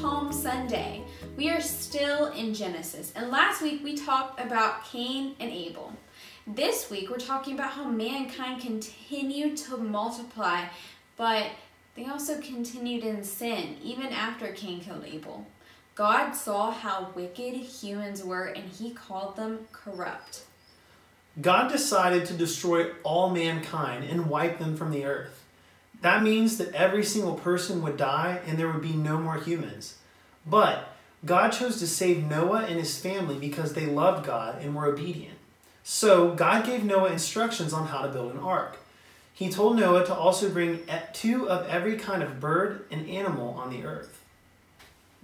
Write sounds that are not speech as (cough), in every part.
Palm Sunday. We are still in Genesis, and last week we talked about Cain and Abel. This week we're talking about how mankind continued to multiply, but they also continued in sin even after Cain killed Abel. God saw how wicked humans were and he called them corrupt. God decided to destroy all mankind and wipe them from the earth. That means that every single person would die and there would be no more humans. But God chose to save Noah and his family because they loved God and were obedient. So God gave Noah instructions on how to build an ark. He told Noah to also bring two of every kind of bird and animal on the earth.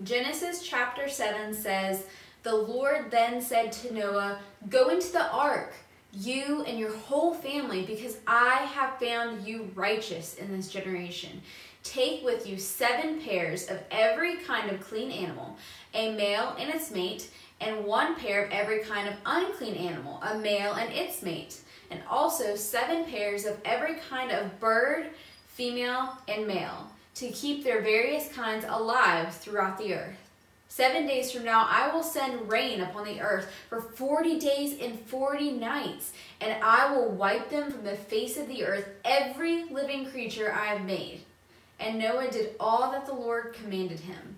Genesis chapter 7 says, The Lord then said to Noah, Go into the ark you and your whole family, because I have found you righteous in this generation. Take with you seven pairs of every kind of clean animal, a male and its mate, and one pair of every kind of unclean animal, a male and its mate, and also seven pairs of every kind of bird, female, and male, to keep their various kinds alive throughout the earth. Seven days from now, I will send rain upon the earth for 40 days and 40 nights, and I will wipe them from the face of the earth, every living creature I have made. And Noah did all that the Lord commanded him.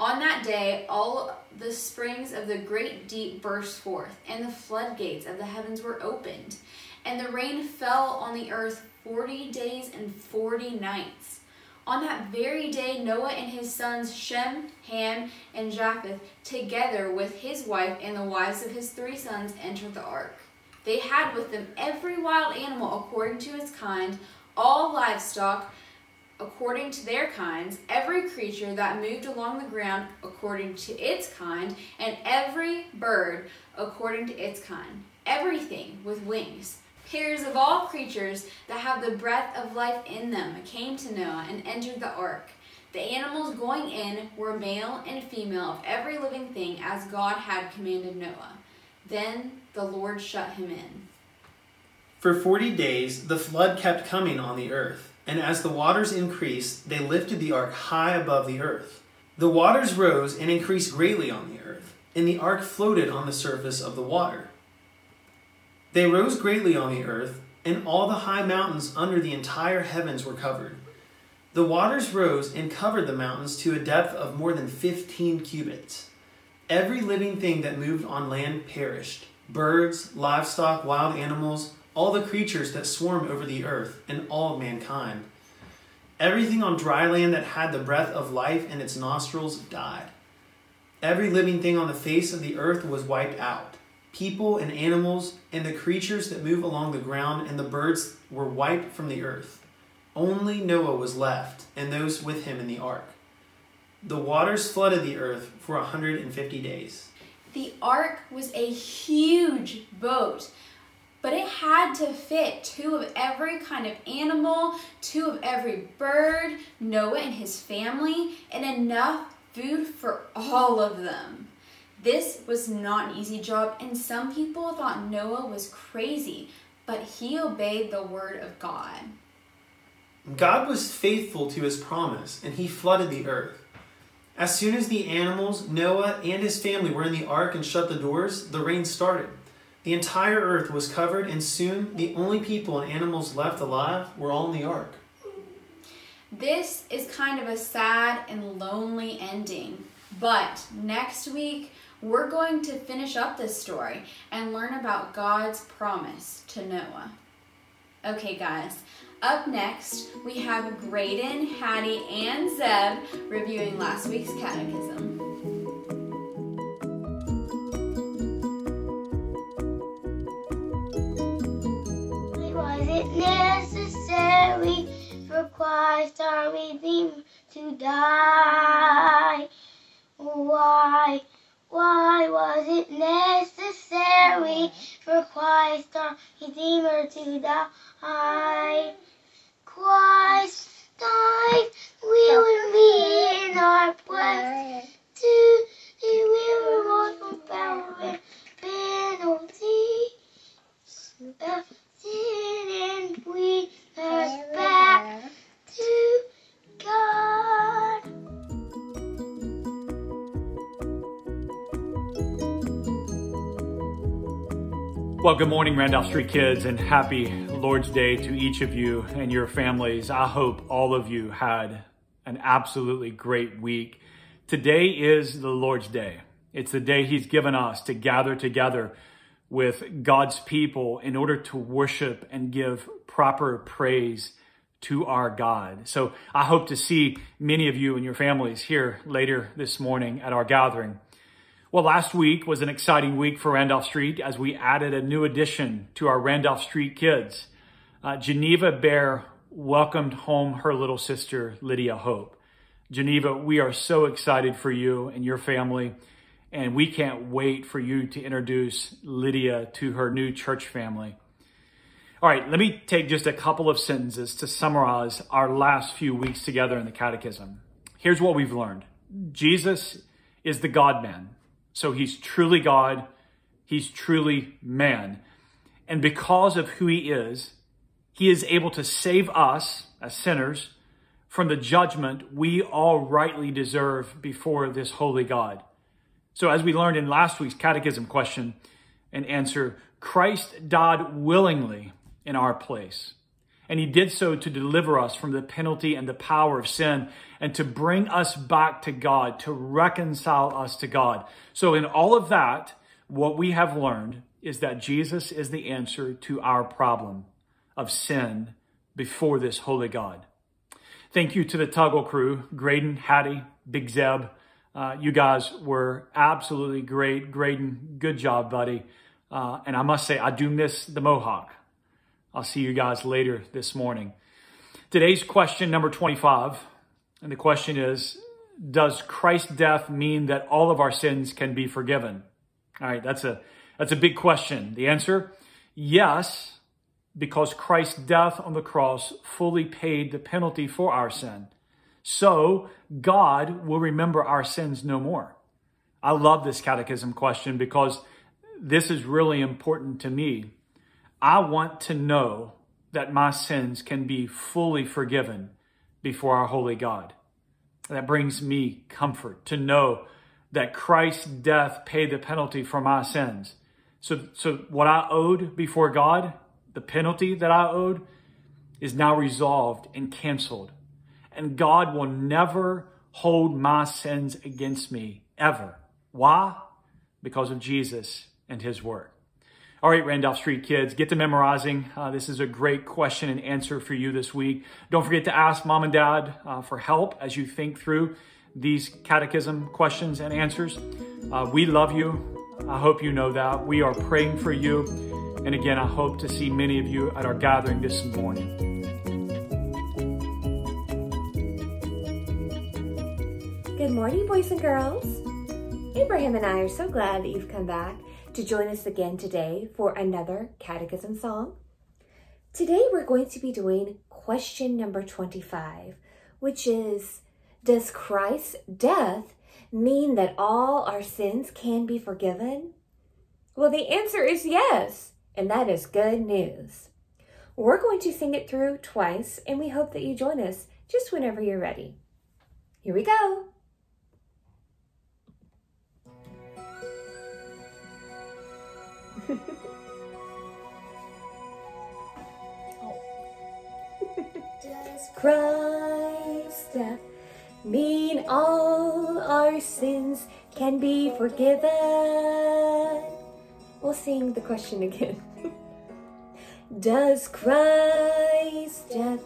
On that day, all the springs of the great deep burst forth, and the floodgates of the heavens were opened, and the rain fell on the earth 40 days and 40 nights. On that very day, Noah and his sons Shem, Ham, and Japheth, together with his wife and the wives of his three sons, entered the ark. They had with them every wild animal according to its kind, all livestock according to their kinds, every creature that moved along the ground according to its kind, and every bird according to its kind, everything with wings. Pairs of all creatures that have the breath of life in them came to Noah and entered the ark. The animals going in were male and female of every living thing as God had commanded Noah. Then the Lord shut him in. For forty days the flood kept coming on the earth, and as the waters increased, they lifted the ark high above the earth. The waters rose and increased greatly on the earth, and the ark floated on the surface of the water. They rose greatly on the earth, and all the high mountains under the entire heavens were covered. The waters rose and covered the mountains to a depth of more than fifteen cubits. Every living thing that moved on land perished birds, livestock, wild animals, all the creatures that swarm over the earth, and all of mankind. Everything on dry land that had the breath of life in its nostrils died. Every living thing on the face of the earth was wiped out people and animals and the creatures that move along the ground and the birds were wiped from the earth. Only Noah was left and those with him in the ark. The waters flooded the earth for a 150 days. The ark was a huge boat, but it had to fit two of every kind of animal, two of every bird, Noah and his family, and enough food for all of them. This was not an easy job, and some people thought Noah was crazy, but he obeyed the word of God. God was faithful to his promise, and he flooded the earth. As soon as the animals, Noah, and his family were in the ark and shut the doors, the rain started. The entire earth was covered, and soon the only people and animals left alive were all in the ark. This is kind of a sad and lonely ending, but next week we're going to finish up this story and learn about God's promise to Noah. Okay, guys, up next we have Graydon, Hattie, and Zeb reviewing last week's catechism. Was it necessary for Christ our Redeemer to die? Why? Why was it necessary for Christ our Redeemer to die? Christ died, we would be in our place to deliver us from power and penalty sin and Well, good morning, Randolph Street kids, and happy Lord's Day to each of you and your families. I hope all of you had an absolutely great week. Today is the Lord's Day. It's the day He's given us to gather together with God's people in order to worship and give proper praise to our God. So I hope to see many of you and your families here later this morning at our gathering. Well, last week was an exciting week for Randolph Street as we added a new addition to our Randolph Street kids. Uh, Geneva Bear welcomed home her little sister, Lydia Hope. Geneva, we are so excited for you and your family, and we can't wait for you to introduce Lydia to her new church family. All right, let me take just a couple of sentences to summarize our last few weeks together in the Catechism. Here's what we've learned Jesus is the God man so he's truly God, he's truly man. And because of who he is, he is able to save us as sinners from the judgment we all rightly deserve before this holy God. So, as we learned in last week's catechism question and answer, Christ died willingly in our place. And he did so to deliver us from the penalty and the power of sin and to bring us back to God, to reconcile us to God. So, in all of that, what we have learned is that Jesus is the answer to our problem of sin before this holy God. Thank you to the Tuggle crew, Graydon, Hattie, Big Zeb. Uh, you guys were absolutely great. Graydon, good job, buddy. Uh, and I must say, I do miss the Mohawk. I'll see you guys later this morning. Today's question, number 25, and the question is Does Christ's death mean that all of our sins can be forgiven? All right, that's a, that's a big question. The answer yes, because Christ's death on the cross fully paid the penalty for our sin. So God will remember our sins no more. I love this catechism question because this is really important to me. I want to know that my sins can be fully forgiven before our holy God. That brings me comfort to know that Christ's death paid the penalty for my sins. So, so what I owed before God, the penalty that I owed, is now resolved and canceled. And God will never hold my sins against me ever. Why? Because of Jesus and his word. All right, Randolph Street kids, get to memorizing. Uh, this is a great question and answer for you this week. Don't forget to ask mom and dad uh, for help as you think through these catechism questions and answers. Uh, we love you. I hope you know that. We are praying for you. And again, I hope to see many of you at our gathering this morning. Good morning, boys and girls. Abraham and I are so glad that you've come back to join us again today for another catechism song. Today we're going to be doing question number 25, which is Does Christ's death mean that all our sins can be forgiven? Well, the answer is yes, and that is good news. We're going to sing it through twice, and we hope that you join us just whenever you're ready. Here we go. Does Christ's death mean all our sins can be forgiven? We'll sing the question again. (laughs) Does Christ's death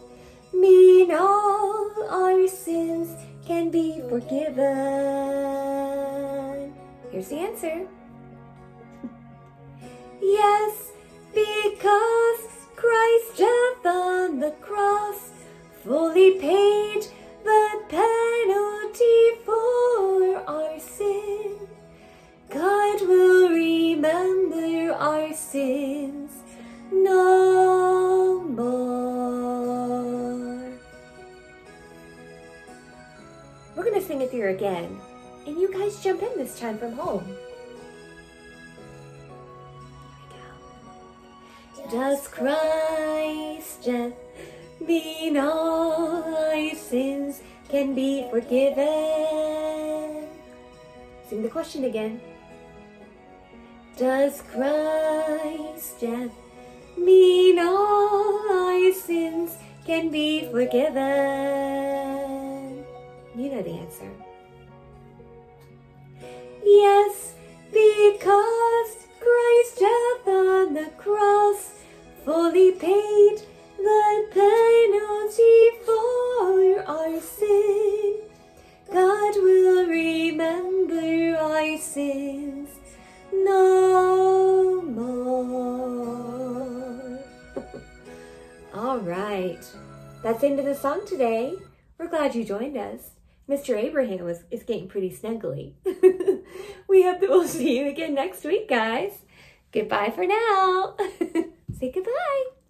mean all our sins can be forgiven? Here's the answer. Paid the penalty for our sin. God will remember our sins no more. We're going to sing it through again, and you guys jump in this time from home. Does Christ death mean all our sins can be forgiven? Sing the question again. does Christ's death mean all our sins can be forgiven? You know the answer. Yes, All right. That's the end of the song today. We're glad you joined us. Mr. Abraham is, is getting pretty snuggly. (laughs) we hope that we'll see you again next week, guys. Goodbye for now. (laughs)